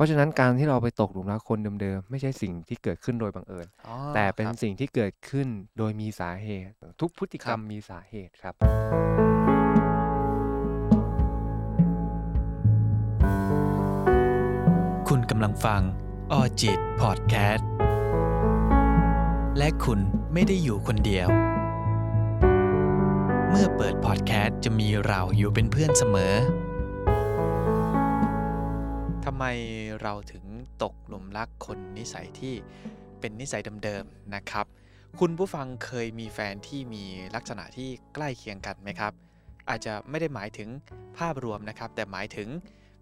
ราะฉะนั้นการที่เราไปตกหลุมรักคนเดิมๆ ไม่ใช่สิ่งที่เกิดขึ้นโดยบังเอิญอ๋อแต่เป็นครับสิ่งที่เกิดขึ้นโดยมีสาเหตุ ทุกพฤติกรรมมีสาเหตุครับ คุณกำลังฟังออจิตพอดแคสต์ และคุณไม่ได้อยู่คนเดียว เมื่อเปิดพอดแคสต์จะมีเราอยู่เป็นเพื่อนเสมอ ทำไมเราถึงตกหลุมรักคนนิสัยที่เป็นนิสัยเดิมๆนะครับ คุณผู้ฟังเคยมีแฟนที่มีลักษณะที่ใกล้เคียงกันไหมครับ อาจจะไม่ได้หมายถึงภาพรวมนะครับ แต่หมายถึง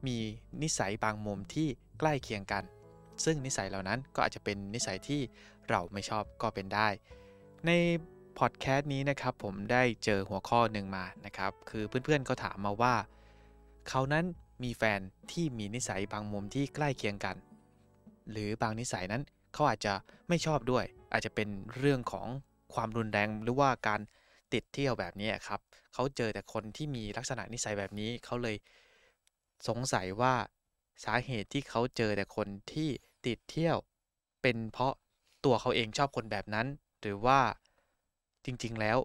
มีนิสัยบางมุมที่ใกล้เคียงกัน ซึ่งนิสัยเหล่านั้นก็อาจจะเป็นนิสัยที่เราไม่ชอบก็เป็นได้ ในพอดแคสต์นี้นะครับผมได้เจอหัวข้อหนึ่งมานะครับ คือเพื่อนๆก็ถามมาว่า เขานั้น มีแฟนที่มีนิสัยบางมุมที่ใกล้เคียงกัน หรือบางนิสัยนั้นเขาอาจจะไม่ชอบด้วย อาจจะเป็นเรื่องของความรุนแรงหรือว่าการติดเที่ยวแบบนี้ครับเขาเจอแต่คนที่มีลักษณะนิสัยแบบนี้เขาเลยสงสัยว่าสาเหตุที่เขาเจอแต่คนที่ติดเที่ยว เป็นเพราะตัวเขาเองชอบคนแบบนั้น หรือว่าจริงๆแล้ว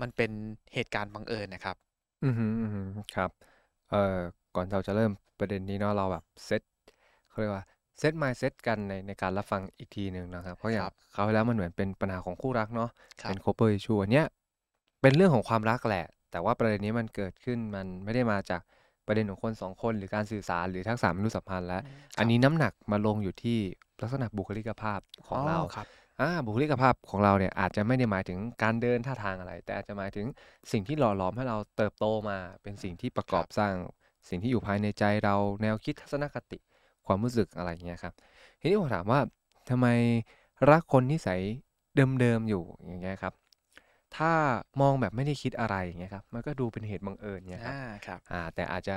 มันเป็นเหตุการณ์บังเอิญนะครับ อือหือครับ เอ่อ ก่อนเราจะเริ่มประเด็นนี้เนาะเราแบบเซตเขาเรียกว่าเซต mindset กันในในการรับฟังอีกทีหนึ่งนะครับเพราะอย่างครับเขาวที่แล้วมันเหมือนเป็นปัญหาของคู่รักเนาะครับเป็น couple issue อันเนี้ยเป็นเรื่องของความรักแหละ แต่ว่าประเด็นนี้มันเกิดขึ้นมันไม่ได้มาจากประเด็นของคนสองคนหรือการสื่อสารหรือทักษะมนุษยสัมพันธ์แล้ว อันนี้น้ำหนักมาลงอยู่ที่ลักษณะบุคลิกภาพของเราครับอ่าบุคลิกภาพของเราเนี่ยอาจจะไม่ได้หมายถึงการเดินท่าทางอะไร แต่อาจจะหมายถึงสิ่งที่หล่อหลอมให้เราเติบโตมาเป็นสิ่งที่ประกอบสร้าง สิ่งที่อยู่ภายในใจเราแนวคิดทัศนคติความรู้สึกอะไรอย่างเงี้ยครับทีนี้ผมถามว่าทำไมรักคนนิสัยเดิมๆอยู่อย่างเงี้ยครับ ถ้ามองแบบไม่ได้คิดอะไรอย่างเงี้ยครับมันก็ดูเป็นเหตุบังเอิญเงี้ยครับอ่าครับอ่าแต่อาจจะ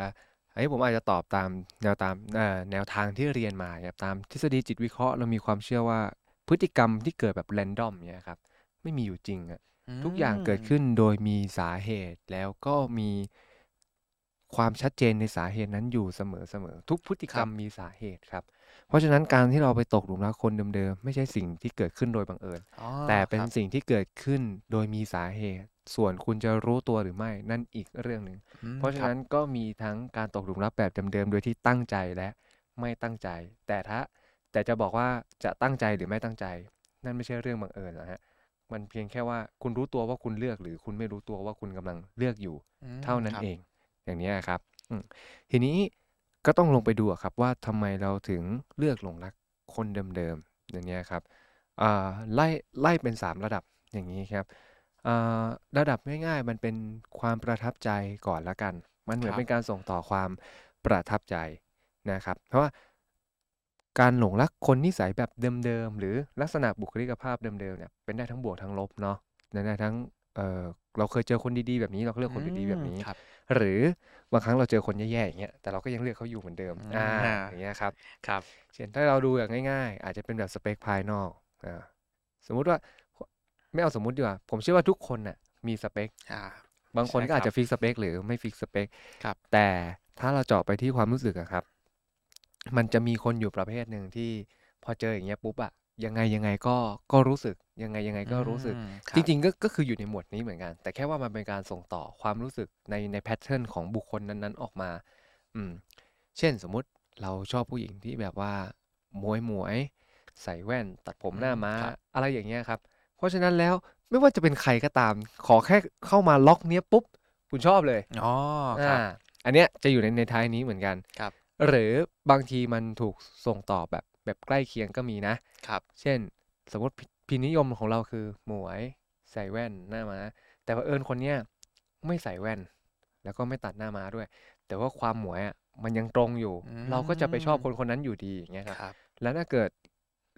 อันนี้ผมอาจจะตอบตามแนวตามเอ่อแนวทางที่เรียนมาครับตามทฤษฎีจิตวิเคราะห์เรามีความเชื่อว่าพฤติกรรมที่เกิดแบบแรนดอมเนี่ยครับไม่มีอยู่จริงอะทุกอย่างเกิดขึ้นโดยมีสาเหตุแล้วก็มี ความชัดเจนในสาเหตุนั้นอยู่เสมอเสมอทุกพฤติกรรมมีสาเหตุครับ เพราะฉะนั้นการที่เราไปตกหลุมรักคนเดิมๆไม่ใช่สิ่งที่เกิดขึ้นโดยบังเอิญอ๋อแต่เป็นครับสิ่งที่เกิดขึ้นโดยมีสาเหตุ ส่วนคุณจะรู้ตัวหรือไม่นั่นอีกเรื่องหนึ่งอืมเพราะฉะคบนั้นก็มีทั้งการตกหลุมรักแบบเดิมๆโดยที่ตั้งใจและไม่ตั้งใจ แต่ถ้าแต่จะบอกว่าจะตั้งใจหรือไม่ตั้งใจ นั่นไม่ใช่เรื่องบังเอิญนะฮะมันเพียงแค่ว่าคุณรู้ตัวว่าคุณเลือกหรือคุณไม่รู้ตัวว่าคุณกำลังเลือกอยู่อืมเท่านั้นครับเอง อย่างนี้ยครับอืมทีนี้ก็ต้องลงไปดูอะครับว่าทำไมเราถึงเลือกหลงรักคนเดิมๆอย่างเนี้ยครับอ่าไล่ไล่เป็นสามระดับอย่างนี้ครับอ่าระดับง่ายๆ มันเป็นความประทับใจก่อนละกัน มันเหมือนครับเป็นการส่งต่อความประทับใจนะครับ เพราะว่าการหลงรักคนนิสัยแบบเดิมๆหรือลักษณะบุคลิกภาพเดิมๆเนี่ยเป็นได้ทั้งบวกทั้งลบเนาะได้ทั้ง เออเราเคยเจอคนดีๆแบบนี้เราก็เลือกคนดีๆแบบนี้อืมครับหรือบางครั้งเราเจอคนแย่ๆอย่างเงี้ยแต่เราก็ยังเลือกเขาอยู่เหมือนเดิมอืมอ่าอย่างเงี้ยครับครับ เช่นถ้าเราดูอย่างง่ายๆ อาจจะเป็นแบบสเปคภายนอกอ่าสมมุติว่าไม่เอาสมมุติดีกว่า ผมเชื่อว่าทุกคนน่ะมีสเปคอ่าบางคนใช่ก็อาจครัจะบ fix สเปคหรือไม่ fix สเปคครับแต่ถ้าเราเจาะไปที่ความรู้สึกอะครับ มันจะมีคนอยู่ประเภทหนึ่งที่พอเจออย่างเงี้ยปุ๊บอะยังไงยังไงก็ก็รู้สึก ยังไงยังไงก็รู้สึกอืมครับจริงๆก็ก็คืออยู่ในหมวดนี้เหมือนกัน แต่แค่ว่ามันเป็นการส่งต่อความรู้สึกในใน pattern ของบุคคลนั้นๆ ออกมา อืม เช่นสมมุติเราชอบผู้หญิงที่แบบว่าหมวยหมวยๆใส่แว่นตัดผมหน้าอืมม้าครับอะไรอย่างเงี้ยครับ เพราะฉะนั้นแล้วไม่ว่าจะเป็นใครก็ตาม ขอแค่เข้ามาล็อกเนี้ยปุ๊บ คุณชอบเลยอ๋อครับอ่าอันเนี้ยจะอยู่ในในท้ายนี้เหมือนกันครับ หรือบางทีมันถูกส่งต่อแบบแบบใกล้เคียงก็มีนะครับ เช่น สมมติ พิพินิยมของเราคือหมวยใส่แว่นหน้าม้า แต่ว่าเอิญคนเนี้ยไม่ใส่แว่น แล้วก็ไม่ตัดหน้าม้าด้วย แต่ว่าความหมวยอะมันยังตรงอยู่อืเราก็จะไปชอบมคนคนนั้นอยู่ดีอย่างเงี้ยครับครับ แล้วถ้าเกิด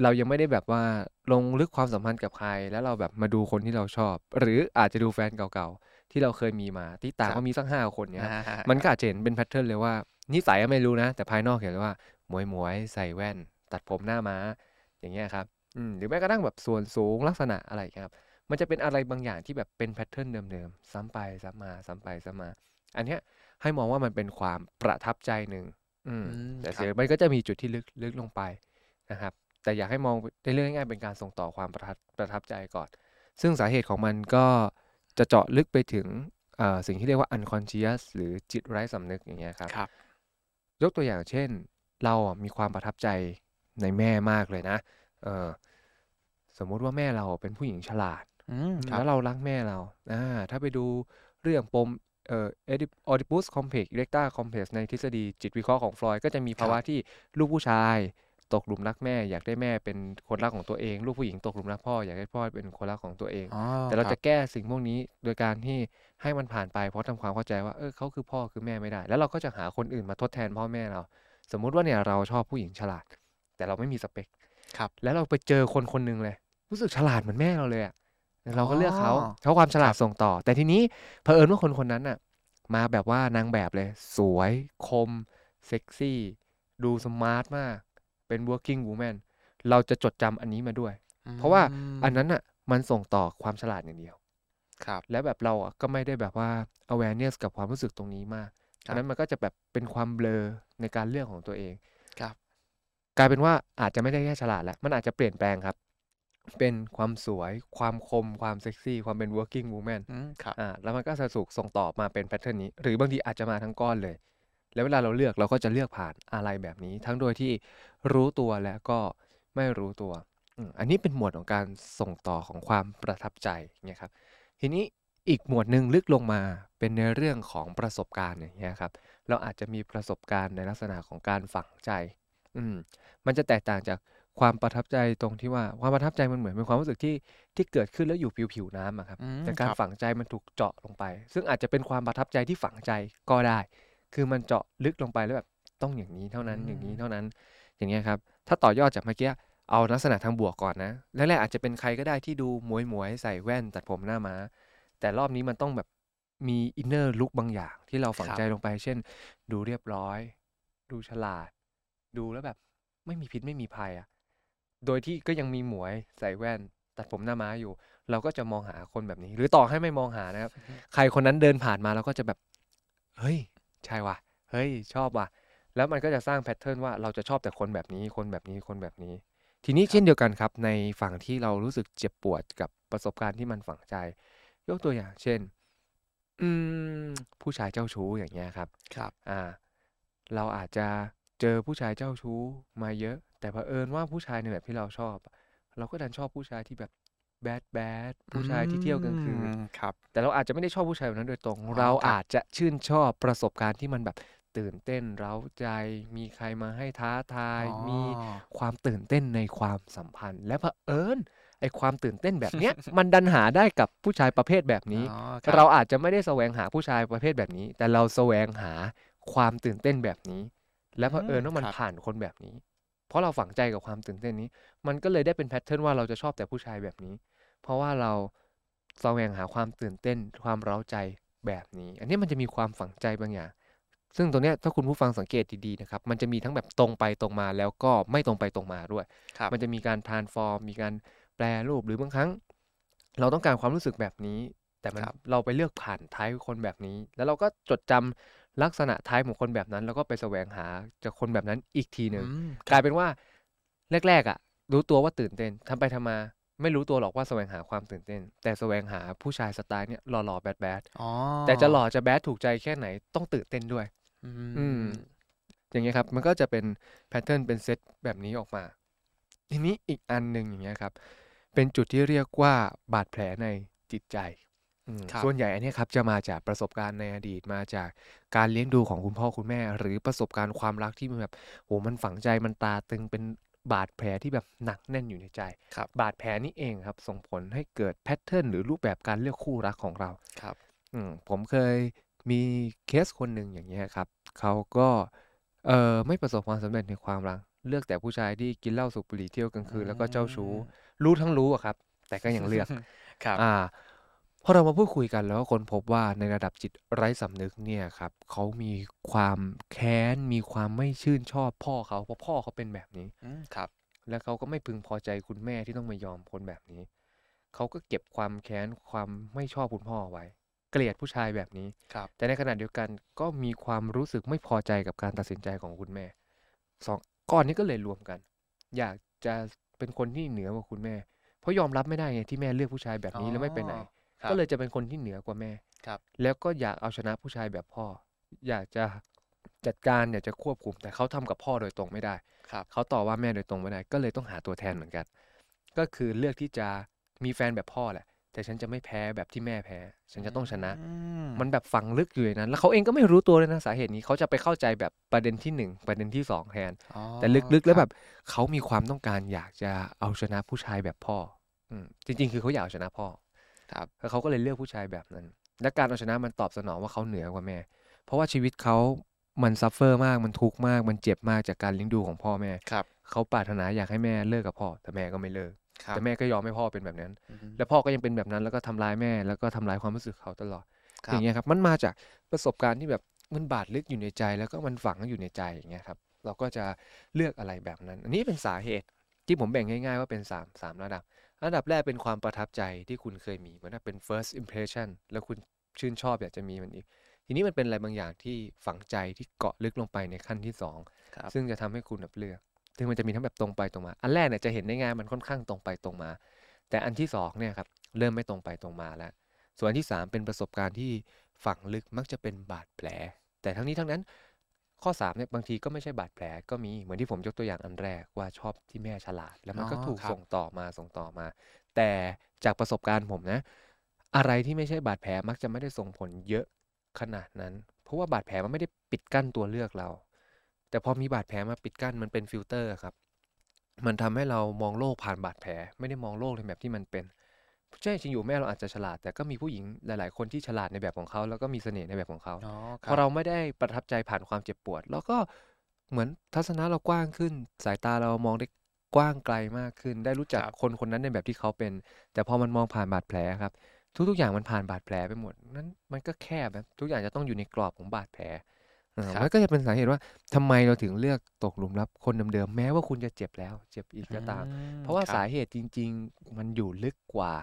เรายังไม่ได้แบบว่าลงลึกความสัมพันธ์กับใคร แล้วเราแบบมาดูคนที่เราชอบ หรืออาจจะดูแฟนเก่าๆ ที่เราเคยมีมาที่ต่างครับก็มีสักห้าคนเนี้ยครับอ่ามันก็อาจจะเห็นเป็นแพทเทิร์นเลยว่านิสัยอะไม่รู้นะ แต่ภายนอกเห็นเลยว่าหมวยหมวยใส่แว่น ตัดผมหน้าม้า อย่างเงี้ยครับ อืมหรือแม้กระทั่งแบบส่วนสูงลักษณะอะไรอย่างเงี้ยครับ มันจะเป็นอะไรบางอย่างที่แบบเป็นแพทเทิร์นเดิมๆซ้ำไปซ้ำมาซ้ำไปซ้ำมา อันเนี้ยให้มองว่ามันเป็นความประทับใจหนึ่งอืมอืมแต่ครัเสียบมันก็จะมีจุดที่ลึกลึกลงไปนะครับ แต่อยากให้มองในเรื่องง่ายๆเป็นการส่งต่อความประทับประทับใจก่อน ซึ่งสาเหตุของมันก็จะเจาะลึกไปถึงเอ่อสิ่งที่เรียกว่า unconscious หรือจิตไร้สำนึกอย่างเงี้ยครับครับยกตัวอย่างเช่น เราอะมีความประทับใจในแม่มากเลยนะ เออสมมุติว่าแม่เราเป็นผู้หญิงฉลาดอืมครัแล้บวเรารักแม่เราอ่าถ้าไปดูเรื่องปมเอ่อ Oedip- Oedipus complex erector complex ในทฤษฎีจิตวิเคราะห์ของฟลอยด์ก็จะมีภาวะที่ลูกผู้ชายตกหลุมรักแม่ อยากได้แม่เป็นคนรักของตัวเอง ลูกผู้หญิงตกหลุมรักพ่ออยากให้พ่อเป็นคนรักของตัวเองอ๋อแต่เราคจะบแก้สิ่งพวกนี้โดยการที่ให้มันผ่านไปเพราะทำความเข้าใจว่าเออเขาคือพ่อคือแม่ไม่ได้ แล้วเราก็จะหาคนอื่นมาทดแทนพ่อแม่เรา สมมุติว่าเนี่ยเราชอบผู้หญิงฉลาด แต่เราไม่มีสเปค ครับ แล้วเราไปเจอคนคนหนึ่งเลย รู้สึกฉลาดเหมือนแม่เราเลยอะเราก็เลือกเขาอ๋อเขาความฉลาดครับส่งต่อ แต่ทีนี้เผอิญว่าคนคนนั้นน่ะมาแบบว่านางแบบเลย สวยคม เซ็กซี่ ดูสมาร์ทมาก เป็น working woman เราจะจดจำอันนี้มาด้วย เพราะว่ามอันนั้นน่ะมันส่งต่อความฉลาดอย่างเดียว ครับ แล้วแบบเราอะก็ไม่ได้แบบว่า awareness กับความรู้สึกตรงนี้มากครัอับนนั้นมันก็จะแบบเป็นความเบลอในการเลือกของตัวเองครับ กลายเป็นว่าอาจจะไม่ได้แค่ฉลาดแล้วมันอาจจะเปลี่ยนแปลงครับ เป็นความสวย ความคม ความเซ็กซี่ ความเป็น working woman อืมครับอ่าแล้วมันก็จะถูกส่งต่อมาเป็นแพทเทิร์นนี้ หรือบางทีอาจจะมาทั้งก้อนเลย แล้วเวลาเราเลือกเราก็จะเลือกผ่านอะไรแบบนี้ ทั้งโดยที่รู้ตัวและก็ไม่รู้ตัวอืมอันนี้เป็นหมวดของการส่งต่อของความประทับใจเนี่ยครับ ทีนี้อีกหมวดหนึ่งลึกลงมาเป็นในเรื่องของประสบการณ์อย่างเงี้ยครับ เราอาจจะมีประสบการณ์ในลักษณะของการฝังใจ อืม มันจะแตกต่างจากความประทับใจตรงที่ว่าความประทับใจมันเหมือนเป็นความรู้สึกที่ที่เกิดขึ้นแล้วอยู่ผิวผิวน้ำอะครับ อืมแต่การครับ ฝังใจมันถูกเจาะลงไป ซึ่งอาจจะเป็นความประทับใจที่ฝังใจก็ได้ คือมันเจาะลึกลงไปแล้วแบบต้องอย่างนี้เท่านั้นอืมอย่างนี้เท่านั้น อย่างเงี้ยครับ ถ้าต่อยอดจากเมื่อกี้เอาลักษณะทางบวกก่อนนะแรกๆอาจจะเป็นใครก็ได้ที่ดูหมวยหมวยๆใส่แว่นตัดผมหน้าม้าแต่รอบนี้มันต้องแบบมี inner look บางอย่างที่เราฝังครับใจลงไป เช่น ดูเรียบร้อย ดูฉลาด ดูแล้วแบบไม่มีพิษไม่มีภัยอะโดยที่ก็ยังมีหมวยใส่แว่น ตัดผมหน้าม้าอยู่ เราก็จะมองหาคนแบบนี้ หรือต่อให้ไม่มองหานะครับ ใครคนนั้นเดินผ่านมาเราก็จะแบบ เฮ้ย ใช่ว่ะ เฮ้ย ชอบว่ะ แล้วมันก็จะสร้างแพทเทิร์นว่าเราจะชอบแต่คนแบบนี้คนแบบนี้คนแบบนี้ ทีนี้เช่นเดียวกันครับ ในฝั่งที่เรารู้สึกเจ็บปวดกับประสบการณ์ที่มันฝังใจ ยกตัวอย่าง เช่น อืมผู้ชายเจ้าชู้อย่างเงี้ยครับ ครับ อ่า เราอาจจะ เจอผู้ชายเจ้าชู้มาเยอะ แต่เผอิญว่าผู้ชายในแบบที่เราชอบอะเราก็ดันชอบผู้ชายที่แบบแบดแบดผู้ชายที่เที่ยวกลางคืนอืมครับ แต่เราอาจจะไม่ได้ชอบผู้ชายแบบนั้นโดยตรงอ๋อเราครับอาจจะชื่นชอบประสบการณ์ที่มันแบบตื่นเต้นเร้าใจ มีใครมาให้ท้าทายอ๋อมีความตื่นเต้นในความสัมพันธ์ และเผอิญไอความตื่นเต้นแบบเนี้ย มันดันหาได้กับผู้ชายประเภทแบบนี้อ๋อคบเราอาจจะไม่ได้แสวงหาผู้ชายประเภทแบบนี้ แต่เราแสวงหาความตื่นเต้นแบบนี้ และเผอิญว่ามันครับผ่านคนแบบนี้ เพราะเราฝังใจกับความตื่นเต้นนี้ มันก็เลยได้เป็นแพทเทิร์นว่าเราจะชอบแต่ผู้ชายแบบนี้ เพราะว่าเราแสวงหาความตื่นเต้น ความเร้าใจแบบนี้ อันนี้มันจะมีความฝังใจบางอย่าง ซึ่งตรงเนี้ยถ้าคุณผู้ฟังสังเกตดีๆนะครับ มันจะมีทั้งแบบตรงไปตรงมาแล้วก็ไม่ตรงไปตรงมาด้วยครับมันจะมีการทานฟอร์ม มีการแปลรูปหรือบางครั้ง เราต้องการความรู้สึกแบบนี้ แต่มันครับเราไปเลือกผ่านท้ายคนแบบนี้ แล้วเราก็จดจำ ลักษณะท้ายของคนแบบนั้น แล้วก็ไปแสวงหาจากคนแบบนั้นอีกทีหนึ่งอืมกลายเป็นว่าแรกๆอะ รู้ตัวว่าตื่นเต้นทำไปทำมา ไม่รู้ตัวหรอกว่าแสวงหาความตื่นเต้น แต่แสวงหาผู้ชายสไตล์เนี้ยหล่อๆ badอ๋อๆแต่จะหล่อจะ bad ถูกใจแค่ไหนต้องตื่นเต้นด้วย อือืมมอย่างเงี้ยครับ มันก็จะเป็น pattern เป็นเซตแบบนี้ออกมา ทีนี้อีกอันหนึ่งอย่างเงี้ยครับ เป็นจุดที่เรียกว่าบาดแผลในจิตใจอืมครับ ส่วนใหญ่อันเนี้ยครับจะมาจากประสบการณ์ในอดีตมาจากการเลี้ยงดูของคุณพ่อคุณแม่ หรือประสบการณ์ความรักที่มันแบบโอ้มันฝังใจมันตาตึงเป็นบาดแผลที่แบบหนักแน่นอยู่ในใจครับบาดแผลนี้เองครับ ส่งผลให้เกิดแพทเทิร์นหรือรูปแบบการเลือกคู่รักของเราครับ อืมผมเคยมีเคสคนหนึ่งอย่างเงี้ยครับเขาก็เออไม่ประสบความสำเร็จในความรักเลือกแต่ผู้ชายที่กินเหล้าสูบบุหรี่เที่ยวกลางคืนแล้วก็เจ้าชู้รู้ทั้งรู้อะครับ แต่ก็ยังเลือกครับ อ่า พอเรามาพูดคุยกันแล้วก็คนพบว่าในระดับจิตไร้สำนึกเนี่ยครับเขามีความแค้น มีความไม่ชื่นชอบพ่อเขาเพราะพ่อเขาเป็นแบบนี้ อืมครับ แล้วเขาก็ไม่พึงพอใจคุณแม่ที่ต้องมายอมคนแบบนี้ เขาก็เก็บความแค้นความไม่ชอบคุณพ่อไว้ เกลียดผู้ชายแบบนี้ ครับ แต่ในขณะเดียวกันก็มีความรู้สึกไม่พอใจกับการตัดสินใจของคุณแม่สองก้อนนี้ก็เลยรวมกัน อยากจะเป็นคนที่เหนือกว่าคุณแม่ เพราะยอมรับไม่ได้ไงที่แม่เลือกผู้ชายแบบนี้แล้วไม่ไปไหนครับ ก็เลยจะเป็นคนที่เหนือกว่าแม่ครับ แล้วก็อยากเอาชนะผู้ชายแบบพ่อ อยากจะจัดการอยากจะควบคุม แต่เขาทำกับพ่อโดยตรงไม่ได้ครับเขาต่อว่าแม่โดยตรงไม่ได้ ก็เลยต้องหาตัวแทนเหมือนกัน ก็คือเลือกที่จะมีแฟนแบบพ่อแหละ แต่ฉันจะไม่แพ้แบบที่แม่แพ้ ฉันจะต้องชนะอืมมันแบบฝังลึกอยู่ในนั้น แล้วเขาเองก็ไม่รู้ตัวเลยนะสาเหตุนี้เขาจะไปเข้าใจแบบประเด็นที่หนึ่งประเด็นที่สองแทนอ๋อแต่ลึกๆแล้วคแบรับบเขามีความต้องการอยากจะเอาชนะผู้ชายแบบพ่ออืมจริงๆ คือเขาอยากเอาชนะพ่อ ครับแล้วเขาก็เลยเลือกผู้ชายแบบนั้น และการเอาชนะมันตอบสนองว่าเขาเหนือกว่าแม่ เพราะว่าชีวิตเขามัน suffer มากมันทุกข์มาก มันเจ็บมากจากการเลี้ยงดูของพ่อแม่ครับเขาปรารถนาอยากให้แม่เลิกกับพ่อ แต่แม่ก็ไม่เลิกครับแต่แม่ก็ยอมให้พ่อเป็นแบบนั้นอืมแล้วพ่อก็ยังเป็นแบบนั้นแล้วก็ทำร้ายแม่ แล้วก็ทำร้ายความรู้สึกเขาตลอดครัอบย่างเงี้ยครับมันมาจากประสบการณ์ที่แบบมันบาดลึกอยู่ในใจ แล้วก็มันฝังอยู่ในใจอย่างเงี้ยครับเราก็จะเลือกอะไรแบบนั้น อันนี้เป็นสาเหตุที่ผมแบ่งง่ายๆว่าเป็นสามสามระดับ ระดับแรกเป็นความประทับใจที่คุณเคยมีเหมือนกับเป็น first impression แล้วคุณชื่นชอบอยากจะมีมันอีก ทีนี้มันเป็นอะไรบางอย่างที่ฝังใจที่เกาะลึกลงไปในขั้นที่สองครับซึ่งจะทำให้คุณแบบเลือกซึ่งมันจะมีทั้งแบบตรงไปตรงมา อันแรกเนี่ยจะเห็นได้ง่ายมันค่อนข้างตรงไปตรงมา แต่อันที่สองเนี่ยครับเริ่มไม่ตรงไปตรงมาแล้ว ส่วนอันที่สามเป็นประสบการณ์ที่ฝังลึกมักจะเป็นบาดแผล แต่ทั้งนี้ทั้งนั้น ข้อสามเนี่ยบางทีก็ไม่ใช่บาดแผลก็มีเหมือนที่ผมยกตัวอย่างอันแรกว่าชอบที่แม่ฉลาด แล้วมันก็อ๋อถูกครับส่งต่อมาส่งต่อมา แต่จากประสบการณ์ผมนะ อะไรที่ไม่ใช่บาดแผลมักจะไม่ได้ส่งผลเยอะขนาดนั้น เพราะว่าบาดแผลมันไม่ได้ปิดกั้นตัวเลือกเรา แต่พอมีบาดแผลมาปิดกั้นมันเป็นฟิลเตอร์ครับ มันทำให้เรามองโลกผ่านบาดแผล ไม่ได้มองโลกในแบบที่มันเป็น ใช่จริงอยู่แม่เราอาจจะฉลาด แต่ก็มีผู้หญิงหลาย ๆ คนที่ฉลาดในแบบของเขาแล้วก็มีเสน่ห์ในแบบของเขาอ๋อคพรัอบเราไม่ได้ประทับใจผ่านความเจ็บปวด แล้วก็เหมือนทัศนะเรากว้างขึ้น สายตาเรามองได้กว้างไกลมากขึ้น ได้รู้จักครับคนคนนั้นในแบบที่เขาเป็น แต่พอมันมองผ่านบาดแผลครับ ทุก ๆ อย่างมันผ่านบาดแผลไปหมดนั้นมันก็แคบแบบทุกอย่างจะต้องอยู่ในกรอบของบาดแผลเออครับมันก็จะเป็นสาเหตุว่าทำไมเราถึงเลือกตกหลุมรักคนเดิมๆแม้ว่าคุณจะเจ็บแล้ว เจ็บอีกก็ตามอืมเพราะว่าคบสาเหตุจริง ๆ มันอยู่ลึกกว่า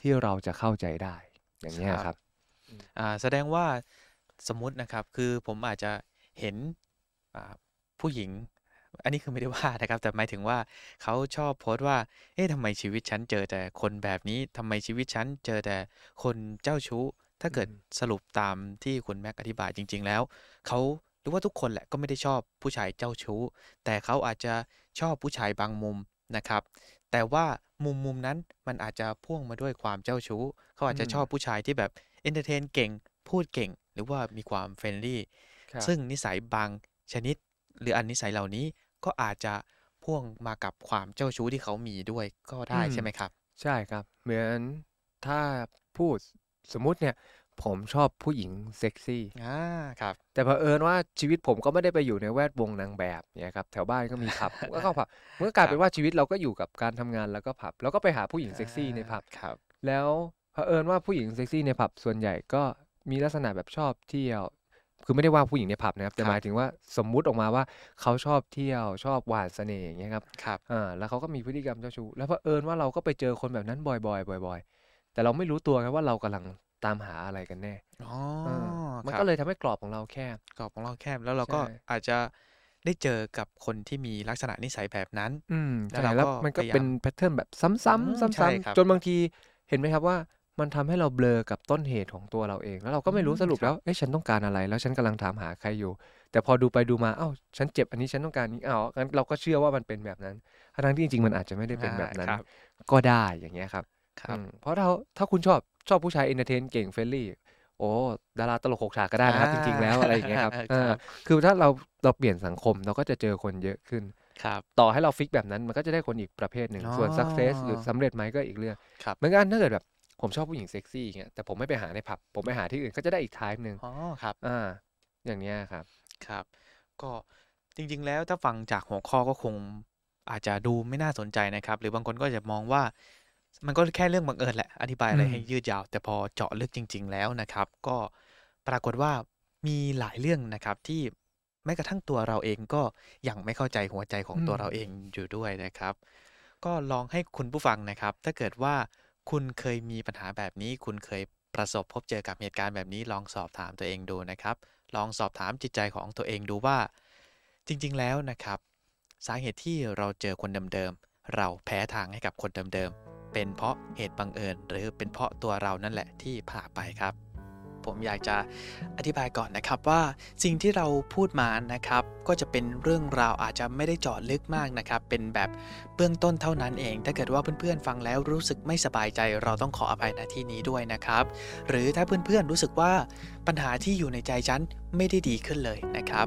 ที่เราจะเข้าใจได้ อย่างนี้ยครับครับอ่าแสดงว่าสมมุตินะครับคือผมอาจจะเห็นอ่าผู้หญิง อันนี้คือไม่ได้ว่านะครับ แต่หมายถึงว่าเขาชอบโพสต์ว่า เอ๊ะทำไมชีวิตฉันเจอแต่คนแบบนี้ทำไมชีวิตฉันเจอแต่คนเจ้าชู้ ถ้าเกิดอืมสรุปตามที่คุณแม็กอธิบายจริง ๆ แล้วเขาหรือว่าทุกคนแหละก็ไม่ได้ชอบผู้ชายเจ้าชู้ แต่เขาอาจจะชอบผู้ชายบางมุมนะครับ แต่ว่า มุมมุมนั้นมันอาจจะพ่วงมาด้วยความเจ้าชู้ เขาอาจจะอืมชอบผู้ชายที่แบบ entertain เก่ง พูดเก่ง หรือว่ามีความ friendly ครับซึ่งนิสัยบางชนิด หรืออันนิสัยเหล่านี้ก็อาจจะพ่วงมากับความเจ้าชู้ที่เขามีด้วยก็ได้อืมใช่ไหมครับ ใช่ครับ เหมือนถ้าพูดสมมุติเนี่ย ผมชอบผู้หญิงเซ็กซี่อ่าครับ แต่เผอิญว่าชีวิตผมก็ไม่ได้ไปอยู่ในแวดวงนางแบบเนี่ยครับแถวบ้านก็มีผับผมก็เข้าผับมันก็กลายเป็นว่าชีวิตเราก็อยู่กับการทำงานแล้วก็ผับ แล้วก็ไปหาผู้หญิงเซ็กซี่ในผับครับ แล้วเผอิญว่าผู้หญิงเซ็กซี่ในผับส่วนใหญ่ก็มีลักษณะแบบชอบเที่ยว คือไม่ได้ว่าผู้หญิงในผับนะครับแต่ครับหมายถึงว่าสมมุติออกมาว่าเขาชอบเที่ยวชอบหวานเสน่ห์อย่างเงี้ยครับครับอ่าแล้วเขาก็มีพฤติกรรมเจ้าชู้แล้วเผอิญว่าเราก็ไปเจอคนแบบนั้นบ่อยๆบ่อย ๆ แต่เราไม่รู้ตัวครับว่าเรากำลัง ตามหาอะไรกันแน่อ๋อเออมันครับก็เลยทำให้กรอบของเราแคบ กรอบของเราแคบแล้วเราก็ใช่อาจจะได้เจอกับคนที่มีลักษณะนิสัยแบบนั้น อืมแล้วใช่เราแล้วก็มันก็พยายามเป็นแพทเทิร์นแบบซ้ำอืมๆซ้ำใช่ครับๆจนบางทีเห็นไหมครับว่ามันทำให้เราเบลอกับต้นเหตุของตัวเราเอง แล้วเราก็ไม่รู้อืมสรุปครับแล้วเอ้ยฉันต้องการอะไร แล้วฉันกำลังถามหาใครอยู่ แต่พอดูไปดูมาเอ้าฉันเจ็บอันนี้ฉันต้องการนี้อ้าวงั้นเราก็เชื่อว่ามันเป็นแบบนั้นทั้งๆที่จริงๆมันอาจจะไม่ได้เป็นแบบนั้นอ่าครับก็ได้อย่างเงี้ยครับครับอืมเพราะถ้าถ้าคุณชอบ ชอบผู้ชาย entertain เก่ง friendly โอ้ดาราตลกหกฉากก็ได้นะครับ จริง ๆ แล้วอะไรอย่างเงี้ยครับอ่าเออครับคือถ้าเราเราเปลี่ยนสังคมเราก็จะเจอคนเยอะขึ้นครับต่อให้เรา fix แบบนั้นมันก็จะได้คนอีกประเภทหนึ่งอ๋อส่วน success หรือสำเร็จไหมก็อีกเรื่องครับเหมือนกันถ้าเกิดแบบผมชอบผู้หญิงเซ็กซี่อย่างเงี้ยแต่ผมไม่ไปหาในผับ ผมไปหาที่อื่นก็จะได้อีก type หนึ่งอ๋อครับอ่าอย่างเนี้ยครับครับ ก็จริง ๆ แล้วถ้าฟังจากหัวข้อก็คงอาจจะดูไม่น่าสนใจนะครับ หรือบางคนก็จะมองว่า มันก็แค่เรื่องบังเอิญแหละ อธิบายอะไรอืมให้ยืดยาว แต่พอเจาะลึกจริง ๆ แล้วนะครับ ก็ปรากฏว่ามีหลายเรื่องนะครับที่แม้กระทั่งตัวเราเองก็ยังไม่เข้าใจหัวใจของตัวเราเองอยู่ด้วยนะครับ ก็ลองให้คุณผู้ฟังนะครับ ถ้าเกิดว่าคุณเคยมีปัญหาแบบนี้ คุณเคยประสบพบเจอกับเหตุการณ์แบบนี้ ลองสอบถามตัวเองดูนะครับ ลองสอบถามจิตใจของตัวเองดูว่า จริง ๆ แล้วนะครับ สาเหตุที่เราเจอคนเดิมๆเราแพ้ทางให้กับคนเดิมๆ เป็นเพราะเหตุบังเอิญ หรือเป็นเพราะตัวเรานั่นแหละที่ผ่าไปครับ ผมอยากจะอธิบายก่อนนะครับว่าสิ่งที่เราพูดมานะครับ ก็จะเป็นเรื่องราวอาจจะไม่ได้เจาะลึกมากนะครับ เป็นแบบเบื้องต้นเท่านั้นเอง ถ้าเกิดว่าเพื่อนๆฟังแล้วรู้สึกไม่สบายใจ เราต้องขออภัยณที่นี้ด้วยนะครับ หรือถ้าเพื่อนๆรู้สึกว่าปัญหาที่อยู่ในใจฉันไม่ได้ดีขึ้นเลยนะครับ